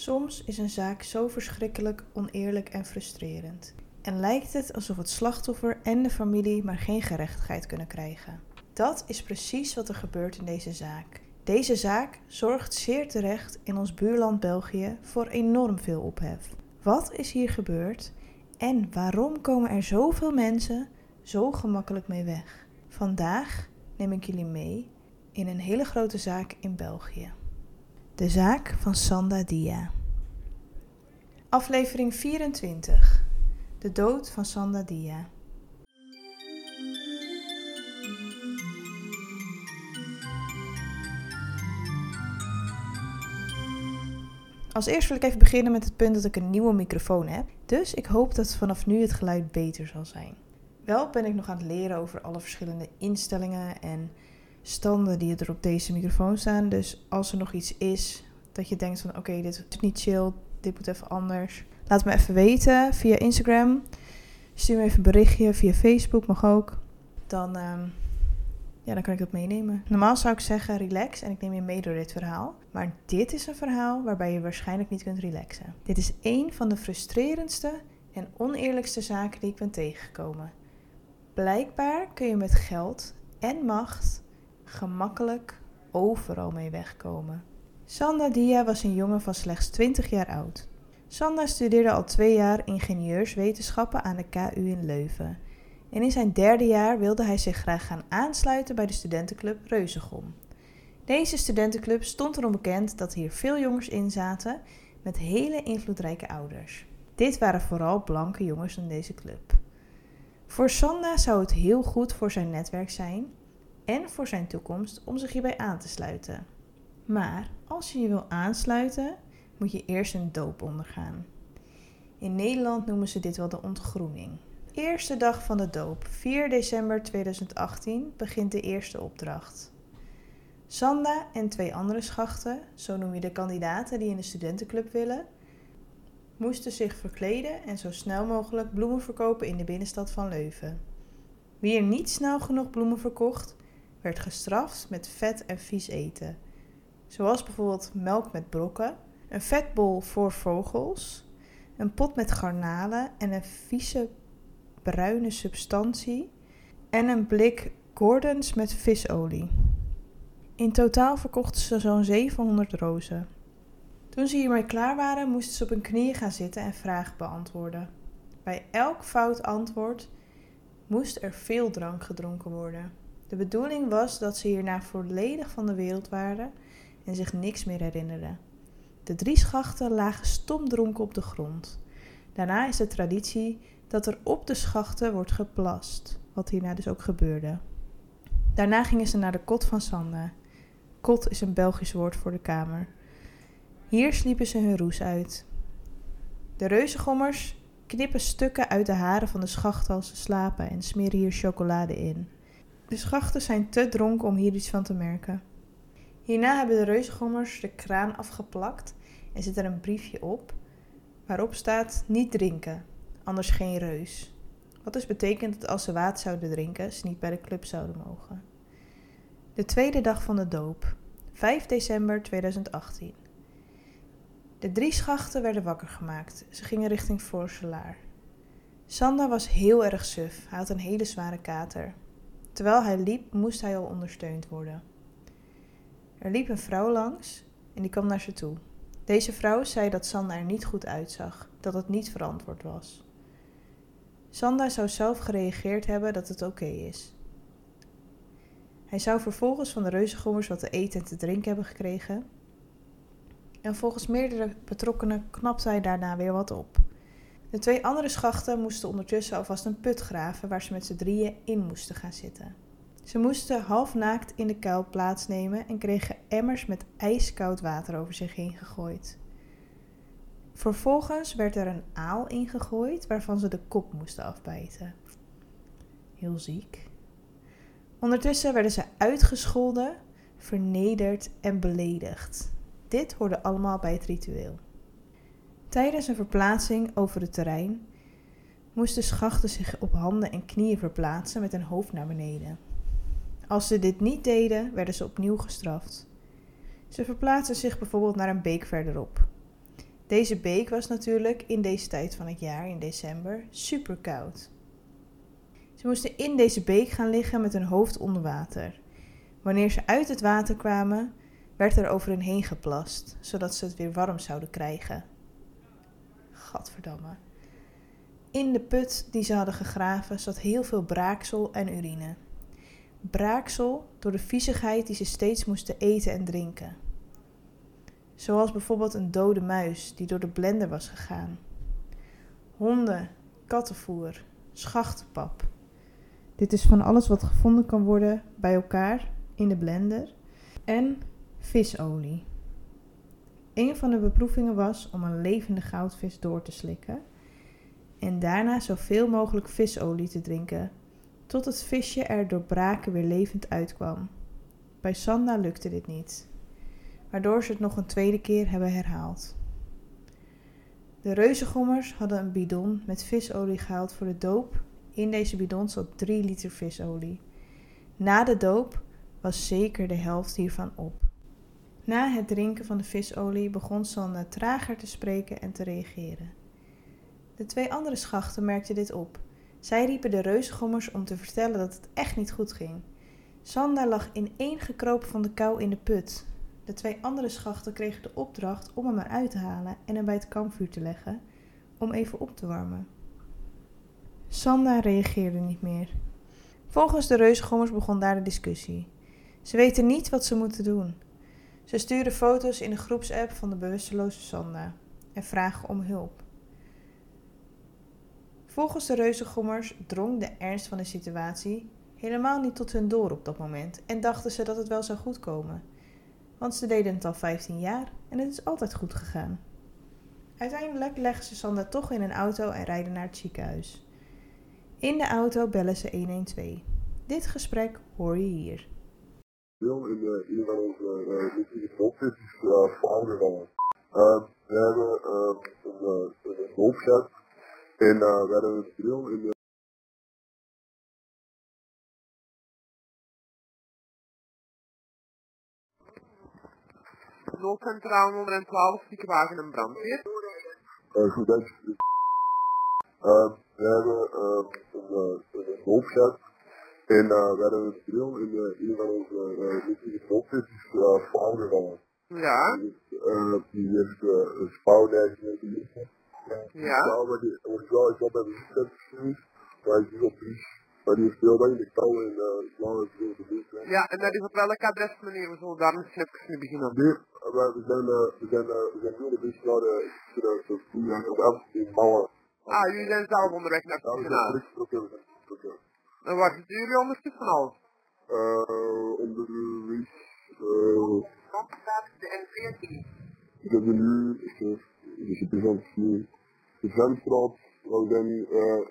Soms is een zaak zo verschrikkelijk oneerlijk en frustrerend. En lijkt het alsof het slachtoffer en de familie maar geen gerechtigheid kunnen krijgen. Dat is precies wat er gebeurt in deze zaak. Deze zaak zorgt zeer terecht in ons buurland België voor enorm veel ophef. Wat is hier gebeurd en waarom komen er zoveel mensen zo gemakkelijk mee weg? Vandaag neem ik jullie mee in een hele grote zaak in België. De zaak van Sanda Dia. Aflevering 24. De dood van Sanda Dia. Als eerst wil ik even beginnen met het punt dat ik een nieuwe microfoon heb. Dus ik hoop dat vanaf nu het geluid beter zal zijn. Wel ben ik nog aan het leren over alle verschillende instellingen en standen die er op deze microfoon staan. Dus als er nog iets is dat je denkt van oké, dit is niet chill, dit moet even anders. Laat me even weten via Instagram. Stuur me even een berichtje via Facebook, mag ook. Dan, ehm, ja, dan kan ik dat meenemen. Normaal zou ik zeggen relax en ik neem je mee door dit verhaal. Maar dit is een verhaal waarbij je waarschijnlijk niet kunt relaxen. Dit is een van de frustrerendste en oneerlijkste zaken die ik ben tegengekomen. Blijkbaar kun je met geld en macht gemakkelijk overal mee wegkomen. Sanda Dia was een jongen van slechts 20 jaar oud. Sanda studeerde al twee jaar ingenieurswetenschappen aan de KU in Leuven. En in zijn derde jaar wilde hij zich graag gaan aansluiten bij de studentenclub Reuzegom. Deze studentenclub stond erom bekend dat hier veel jongens in zaten met hele invloedrijke ouders. Dit waren vooral blanke jongens in deze club. Voor Sanda zou het heel goed voor zijn netwerk zijn en voor zijn toekomst om zich hierbij aan te sluiten. Maar als je je wil aansluiten, moet je eerst een doop ondergaan. In Nederland noemen ze dit wel de ontgroening. Eerste dag van de doop, 4 december 2018, begint de eerste opdracht. Sanda en twee andere schachten, zo noem je de kandidaten die in de studentenclub willen, moesten zich verkleden en zo snel mogelijk bloemen verkopen in de binnenstad van Leuven. Wie er niet snel genoeg bloemen verkocht, werd gestraft met vet en vies eten. Zoals bijvoorbeeld melk met brokken, een vetbol voor vogels, een pot met garnalen en een vieze bruine substantie en een blik Gordons met visolie. In totaal verkochten ze zo'n 700 rozen. Toen ze hiermee klaar waren, moesten ze op hun knieën gaan zitten en vragen beantwoorden. Bij elk fout antwoord moest er veel drank gedronken worden. De bedoeling was dat ze hierna volledig van de wereld waren en zich niks meer herinnerden. De drie schachten lagen stomdronken op de grond. Daarna is de traditie dat er op de schachten wordt geplast, wat hierna dus ook gebeurde. Daarna gingen ze naar de kot van Sanda. Kot is een Belgisch woord voor de kamer. Hier sliepen ze hun roes uit. De reuzengommers knippen stukken uit de haren van de schachten als ze slapen en smeren hier chocolade in. De schachten zijn te dronken om hier iets van te merken. Hierna hebben de reuzengommers de kraan afgeplakt en zit er een briefje op waarop staat niet drinken, anders geen reus. Wat dus betekent dat als ze water zouden drinken, ze niet bij de club zouden mogen. De tweede dag van de doop, 5 december 2018. De drie schachten werden wakker gemaakt. Ze gingen richting Forselaar. Sanda was heel erg suf. Hij had een hele zware kater. Terwijl hij liep, moest hij al ondersteund worden. Er liep een vrouw langs en die kwam naar ze toe. Deze vrouw zei dat Sanda er niet goed uitzag, dat het niet verantwoord was. Sanda zou zelf gereageerd hebben dat het oké is. Hij zou vervolgens van de reuzengommers wat te eten en te drinken hebben gekregen. En volgens meerdere betrokkenen knapte hij daarna weer wat op. De twee andere schachten moesten ondertussen alvast een put graven waar ze met z'n drieën in moesten gaan zitten. Ze moesten half naakt in de kuil plaatsnemen en kregen emmers met ijskoud water over zich heen gegooid. Vervolgens werd er een aal ingegooid waarvan ze de kop moesten afbijten. Heel ziek. Ondertussen werden ze uitgescholden, vernederd en beledigd. Dit hoorde allemaal bij het ritueel. Tijdens een verplaatsing over het terrein moesten schachten zich op handen en knieën verplaatsen met hun hoofd naar beneden. Als ze dit niet deden, werden ze opnieuw gestraft. Ze verplaatsten zich bijvoorbeeld naar een beek verderop. Deze beek was natuurlijk in deze tijd van het jaar, in december, super koud. Ze moesten in deze beek gaan liggen met hun hoofd onder water. Wanneer ze uit het water kwamen, werd er over hen heen geplast, zodat ze het weer warm zouden krijgen. In de put die ze hadden gegraven zat heel veel braaksel en urine. Braaksel door de viezigheid die ze steeds moesten eten en drinken. Zoals bijvoorbeeld een dode muis die door de blender was gegaan. Honden, kattenvoer, schachtenpap. Dit is van alles wat gevonden kan worden bij elkaar in de blender. En visolie. Een van de beproevingen was om een levende goudvis door te slikken en daarna zoveel mogelijk visolie te drinken, tot het visje er door braken weer levend uitkwam. Bij Sanda lukte dit niet, waardoor ze het nog een tweede keer hebben herhaald. De reuzengommers hadden een bidon met visolie gehaald voor de doop. In deze bidon zat 3 liter visolie. Na de doop was zeker de helft hiervan op. Na het drinken van de visolie begon Sanda trager te spreken en te reageren. De twee andere schachten merkten dit op. Zij riepen de reuzengommers om te vertellen dat het echt niet goed ging. Sanda lag ineengekropen van de kou in de put. De twee andere schachten kregen de opdracht om hem eruit te halen en hem bij het kampvuur te leggen, om even op te warmen. Sanda reageerde niet meer. Volgens de reuzengommers begon daar de discussie. Ze weten niet wat ze moeten doen. Ze sturen foto's in de groepsapp van de bewusteloze Sanda en vragen om hulp. Volgens de reuzengommers drong de ernst van de situatie helemaal niet tot hun door op dat moment en dachten ze dat het wel zou goed komen. Want ze deden het al 15 jaar en het is altijd goed gegaan. Uiteindelijk leggen ze Sanda toch in een auto en rijden naar het ziekenhuis. In de auto bellen ze 112. Dit gesprek hoor je hier. Veel in een van onze uh, is uh. Uh, we hebben uh, een, een en uh, we hadden een in de Noodcentraal 112 ziekenwagen en brandweer. uh, goed dat uh, we hebben uh, een, uh, een en uh, we hadden een drill in de, een van onze uh, volksjes is uh, fout gevallen. Ja, Uh, die heeft uh, een spouwneiging in de Ja. Ja, maar die wordt wel eens op bij de gestuurd, maar hij is heel triest. Maar die heeft heel lang in de kou en uh, is heel gebeurd. ja, en dat is op welk adres meneer? We zullen daar misschien even mee beginnen. Nee, we zijn, uh, we zijn, we zijn nu onderweg naar de op Amsterdam in Mouwen. Ah, jullie zijn zelf onderweg naar het Ja, we zijn teruggetrokken. En waar zitten jullie ondertussen al? Uh, onderweg, uh, de N14. we hebben nu, uh, we zitten van de de Zemstraat, we zijn nu, uh,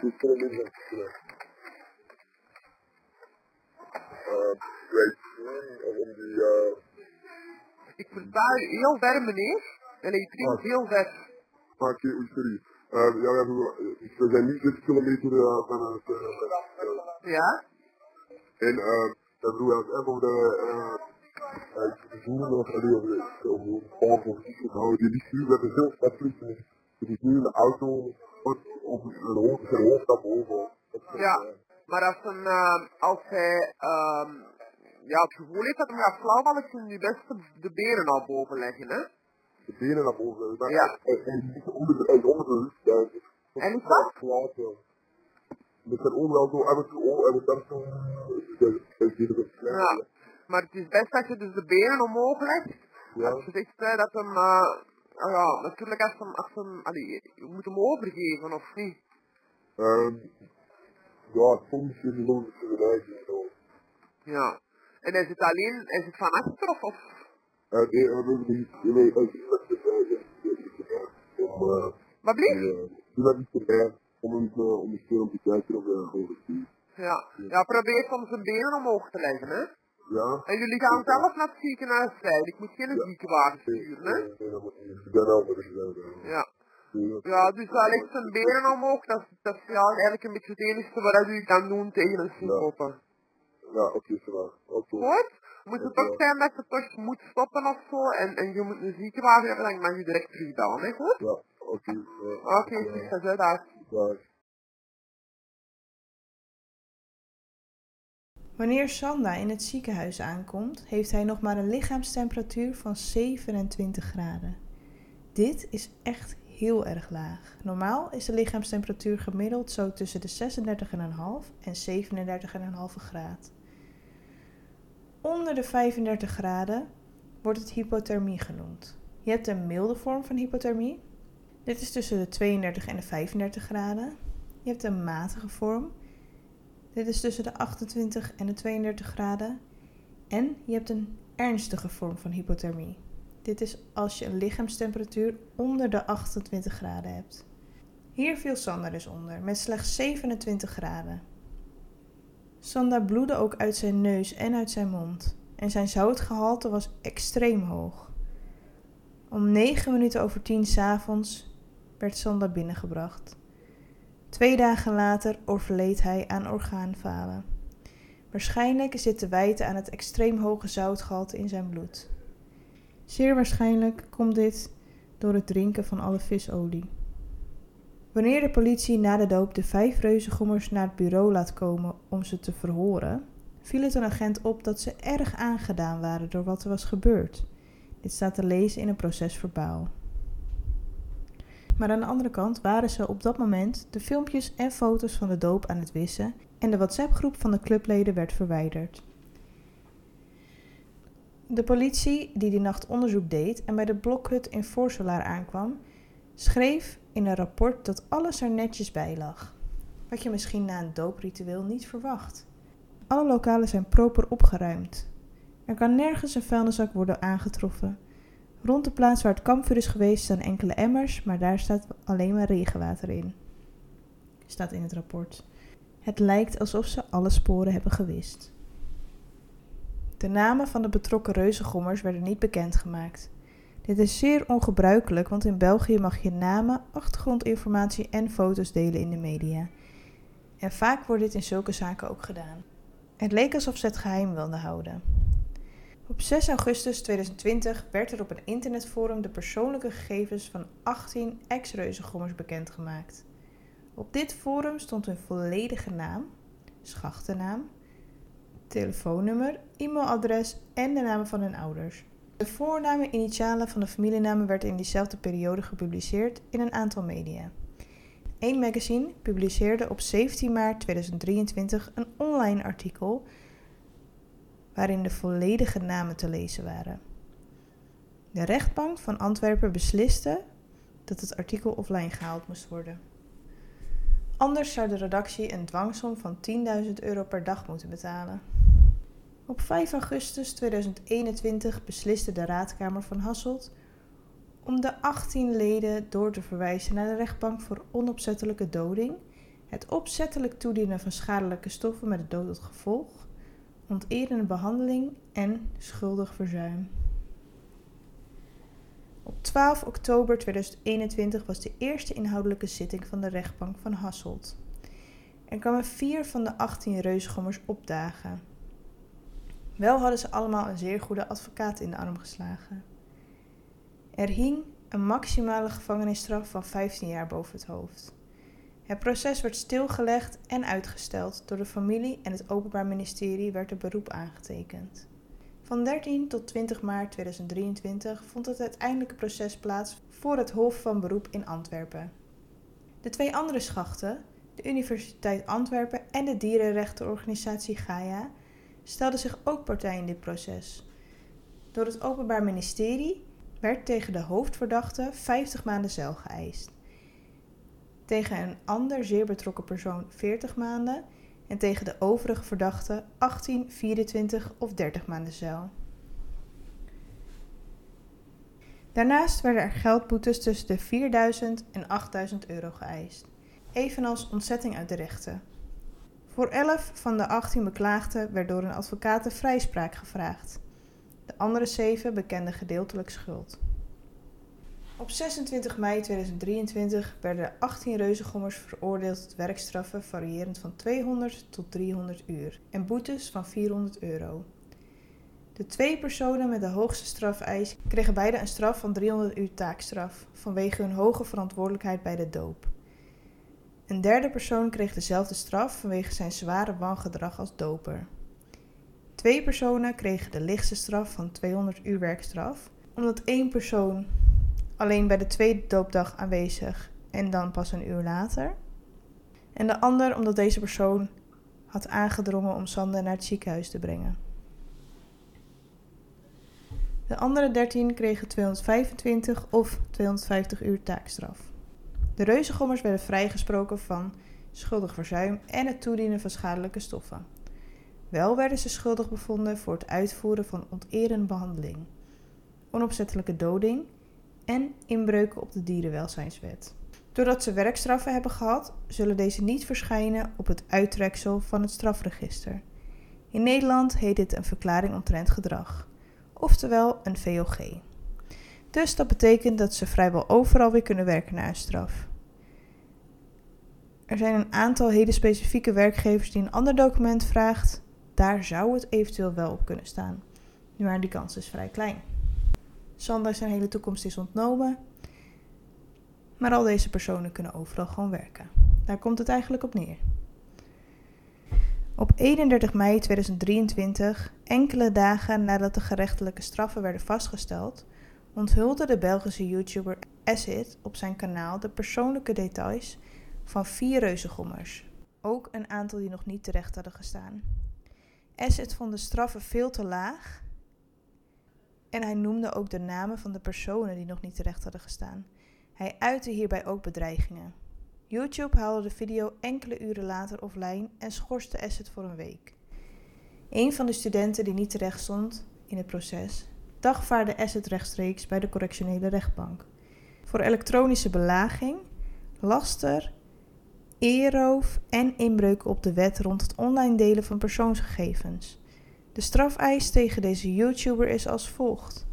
6 kilometer van het ziekenhuis. Uh, wij zien om die, uh, Ik versta u heel ver meneer. En ik klinkt Ah. heel ver. Oké, sorry. Uh, ja, we, hebben, uh, we zijn nu 6 kilometer uh, van het... Uh, Ja? en uh, dan doen we het even over de... Uh, uh, de voeren nog, over de over de het houden. Die ligt nu, we hebben veel stapvluchten. Die is nu in de auto, op op een hoofd, zijn hoofd naar boven. Ja. Maar als, een, uh, als hij ehm ja, het gevoel heeft dat hij gaat flauw vallen, kun je best de- de benen al boven leggen, hè? De benen naar boven. Maar Ja. Hij hij ligt onder de, hij is onder de rug. Ja, dus- En is dat? Slapen. Met zijn ogen wel zo, en met zijn ogen, en met dat zo... Hij zit er Ja. Maar het is best dat je dus de benen omhoog legt. Ja. Als je zegt hè, dat hem, uh, ja, natuurlijk als hem, als hem, allee, je moet hem overgeven of niet. Ehm, ja, soms is het wel een vergelijking zo. Ja. En is het alleen, is het van achter of, of? Uh, nee, hebben niet, nee, de vijf, om, uh, Maar blieft? doe dat niet erbij, om hem te ondersteunen om te kijken of hij over is. Ja. Ja, probeer soms zijn benen omhoog te leggen, hè. Ja? En jullie gaan zelf naar het ziekenhuis rijden. Ik moet geen Ja. ziekenwagen sturen, hè. nee, dat moet niet. Ben. Ja. Ja. Dus hij legt zijn benen omhoog. Dat, is- dat is ja, eigenlijk een beetje het enige wat u kan doen tegen een snoepopen. Ja, oké, zo. Goed? Moet het toch zijn dat je toch moet stoppen of zo en, en je moet een ziekenwagen hebben, dan mag je direct terugbellen, hè, goed? Ja, oké. Oké, ja, succes, hè, dag. dag. Wanneer Sanda in het ziekenhuis aankomt, heeft hij nog maar een lichaamstemperatuur van 27 graden. Dit is echt heel erg laag. Normaal is de lichaamstemperatuur gemiddeld zo tussen de 36,5 en 37,5 graad. Onder de 35 graden wordt het hypothermie genoemd. Je hebt een milde vorm van hypothermie. Dit is tussen de 32 en de 35 graden. Je hebt een matige vorm. Dit is tussen de 28 en de 32 graden. En je hebt een ernstige vorm van hypothermie. Dit is als je een lichaamstemperatuur onder de 28 graden hebt. Hier viel Sander dus onder, met slechts 27 graden. Sander bloedde ook uit zijn neus en uit zijn mond. En zijn zoutgehalte was extreem hoog. Om 9 minuten over 10 s'avonds werd Sander binnengebracht. Twee dagen later overleed hij aan orgaanfalen. Waarschijnlijk is dit te wijten aan het extreem hoge zoutgehalte in zijn bloed. Zeer waarschijnlijk komt dit door het drinken van alle visolie. Wanneer de politie na de doop de vijf reuzengommers naar het bureau laat komen om ze te verhoren, viel het een agent op dat ze erg aangedaan waren door wat er was gebeurd. Dit staat te lezen in een procesverbaal. Maar aan de andere kant waren ze op dat moment de filmpjes en foto's van de doop aan het wissen en de WhatsApp-groep van de clubleden werd verwijderd. De politie, die die nacht onderzoek deed en bij de blokhut in Voorselaar aankwam, schreef in een rapport dat alles er netjes bij lag. Wat je misschien na een doopritueel niet verwacht. Alle lokalen zijn proper opgeruimd. Er kan nergens een vuilniszak worden aangetroffen. Rond de plaats waar het kampvuur is geweest staan enkele emmers, maar daar staat alleen maar regenwater in. Staat in het rapport. Het lijkt alsof ze alle sporen hebben gewist. De namen van de betrokken reuzengommers werden niet bekendgemaakt. Dit is zeer ongebruikelijk, want in België mag je namen, achtergrondinformatie en foto's delen in de media. En vaak wordt dit in zulke zaken ook gedaan. Het leek alsof ze het geheim wilden houden. Op 6 augustus 2020 werd er op een internetforum de persoonlijke gegevens van 18 ex-reuzengommers bekendgemaakt. Op dit forum stond hun volledige naam, schachtennaam, telefoonnummer, e-mailadres en de namen van hun ouders. De voornamen, initialen van de familienamen werden in diezelfde periode gepubliceerd in een aantal media. Eén magazine publiceerde op 17 maart 2023 een online artikel waarin de volledige namen te lezen waren. De rechtbank van Antwerpen besliste dat het artikel offline gehaald moest worden. Anders zou de redactie een dwangsom van 10.000 euro per dag moeten betalen. Op 5 augustus 2021 besliste de Raadkamer van Hasselt om de 18 leden door te verwijzen naar de rechtbank voor onopzettelijke doding, het opzettelijk toedienen van schadelijke stoffen met de dood tot gevolg, onterende behandeling en schuldig verzuim. Op 12 oktober 2021 was de eerste inhoudelijke zitting van de rechtbank van Hasselt. Er kwamen vier van de 18 reusgommers opdagen. Wel hadden ze allemaal een zeer goede advocaat in de arm geslagen. Er hing een maximale gevangenisstraf van 15 jaar boven het hoofd. Het proces werd stilgelegd en uitgesteld. Door de familie en het Openbaar Ministerie werd er beroep aangetekend. Van 13 tot 20 maart 2023 vond het uiteindelijke proces plaats voor het Hof van Beroep in Antwerpen. De twee andere schachten, de Universiteit Antwerpen en de dierenrechtenorganisatie Gaia, stelden zich ook partij in dit proces. Door het Openbaar Ministerie werd tegen de hoofdverdachte 50 maanden cel geëist. Tegen een ander zeer betrokken persoon 40 maanden en tegen de overige verdachten 18, 24 of 30 maanden cel. Daarnaast werden er geldboetes tussen de 4000 en 8000 euro geëist, evenals ontzetting uit de rechten. Voor 11 van de 18 beklaagden werd door een advocaat de vrijspraak gevraagd. De andere 7 bekenden gedeeltelijk schuld. Op 26 mei 2023 werden 18 reuzengommers veroordeeld tot werkstraffen variërend van 200 tot 300 uur en boetes van 400 euro. De twee personen met de hoogste strafeis kregen beide een straf van 300 uur taakstraf vanwege hun hoge verantwoordelijkheid bij de doop. Een derde persoon kreeg dezelfde straf vanwege zijn zware wangedrag als doper. Twee personen kregen de lichtste straf van 200 uur werkstraf, omdat één persoon alleen bij de tweede doopdag aanwezig en dan pas een uur later. En de ander omdat deze persoon had aangedrongen om Sander naar het ziekenhuis te brengen. De andere 13 kregen 225 of 250 uur taakstraf. De reuzengommers werden vrijgesproken van schuldig verzuim en het toedienen van schadelijke stoffen. Wel werden ze schuldig bevonden voor het uitvoeren van onterende behandeling, onopzettelijke doding en inbreuken op de dierenwelzijnswet. Doordat ze werkstraffen hebben gehad, zullen deze niet verschijnen op het uittreksel van het strafregister. In Nederland heet dit een verklaring omtrent gedrag, oftewel een VOG. Dus dat betekent dat ze vrijwel overal weer kunnen werken na een straf. Er zijn een aantal hele specifieke werkgevers die een ander document vraagt. Daar zou het eventueel wel op kunnen staan. Maar die kans is vrij klein. Sander zijn hele toekomst is ontnomen. Maar al deze personen kunnen overal gewoon werken. Daar komt het eigenlijk op neer. Op 31 mei 2023, enkele dagen nadat de gerechtelijke straffen werden vastgesteld, onthulde de Belgische YouTuber Acid op zijn kanaal de persoonlijke details van vier reuzengommers. Ook een aantal die nog niet terecht hadden gestaan. Acid vond de straffen veel te laag en hij noemde ook de namen van de personen die nog niet terecht hadden gestaan. Hij uitte hierbij ook bedreigingen. YouTube haalde de video enkele uren later offline en schorste Asset voor een week. Een van de studenten die niet terecht stond in het proces, dagvaarde Asset rechtstreeks bij de correctionele rechtbank. Voor elektronische belaging, laster, eerroof en inbreuk op de wet rond het online delen van persoonsgegevens. De strafeis tegen deze YouTuber is als volgt: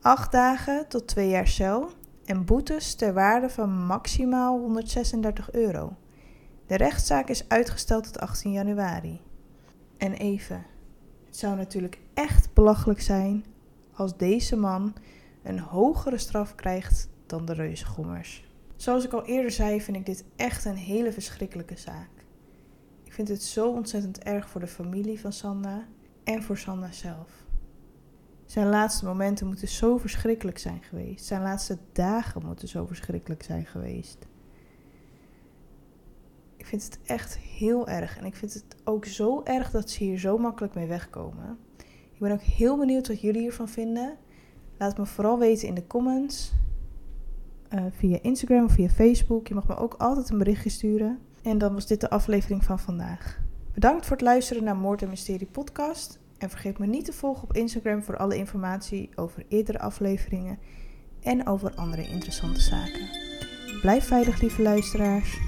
8 dagen tot 2 jaar cel en boetes ter waarde van maximaal 136 euro. De rechtszaak is uitgesteld tot 18 januari. En even, het zou natuurlijk echt belachelijk zijn als deze man een hogere straf krijgt dan de reuzengommers. Zoals ik al eerder zei, vind ik dit echt een hele verschrikkelijke zaak. Ik vind het zo ontzettend erg voor de familie van Sanda en voor Sanda zelf. Zijn laatste momenten moeten zo verschrikkelijk zijn geweest. Zijn laatste dagen moeten zo verschrikkelijk zijn geweest. Ik vind het echt heel erg. En ik vind het ook zo erg dat ze hier zo makkelijk mee wegkomen. Ik ben ook heel benieuwd wat jullie hiervan vinden. Laat me vooral weten in de comments. Uh, via Instagram of via Facebook. Je mag me ook altijd een berichtje sturen. En dan was dit de aflevering van vandaag. Bedankt voor het luisteren naar Moord en Mysterie podcast. En vergeet me niet te volgen op Instagram voor alle informatie over eerdere afleveringen en over andere interessante zaken. Blijf veilig, lieve luisteraars.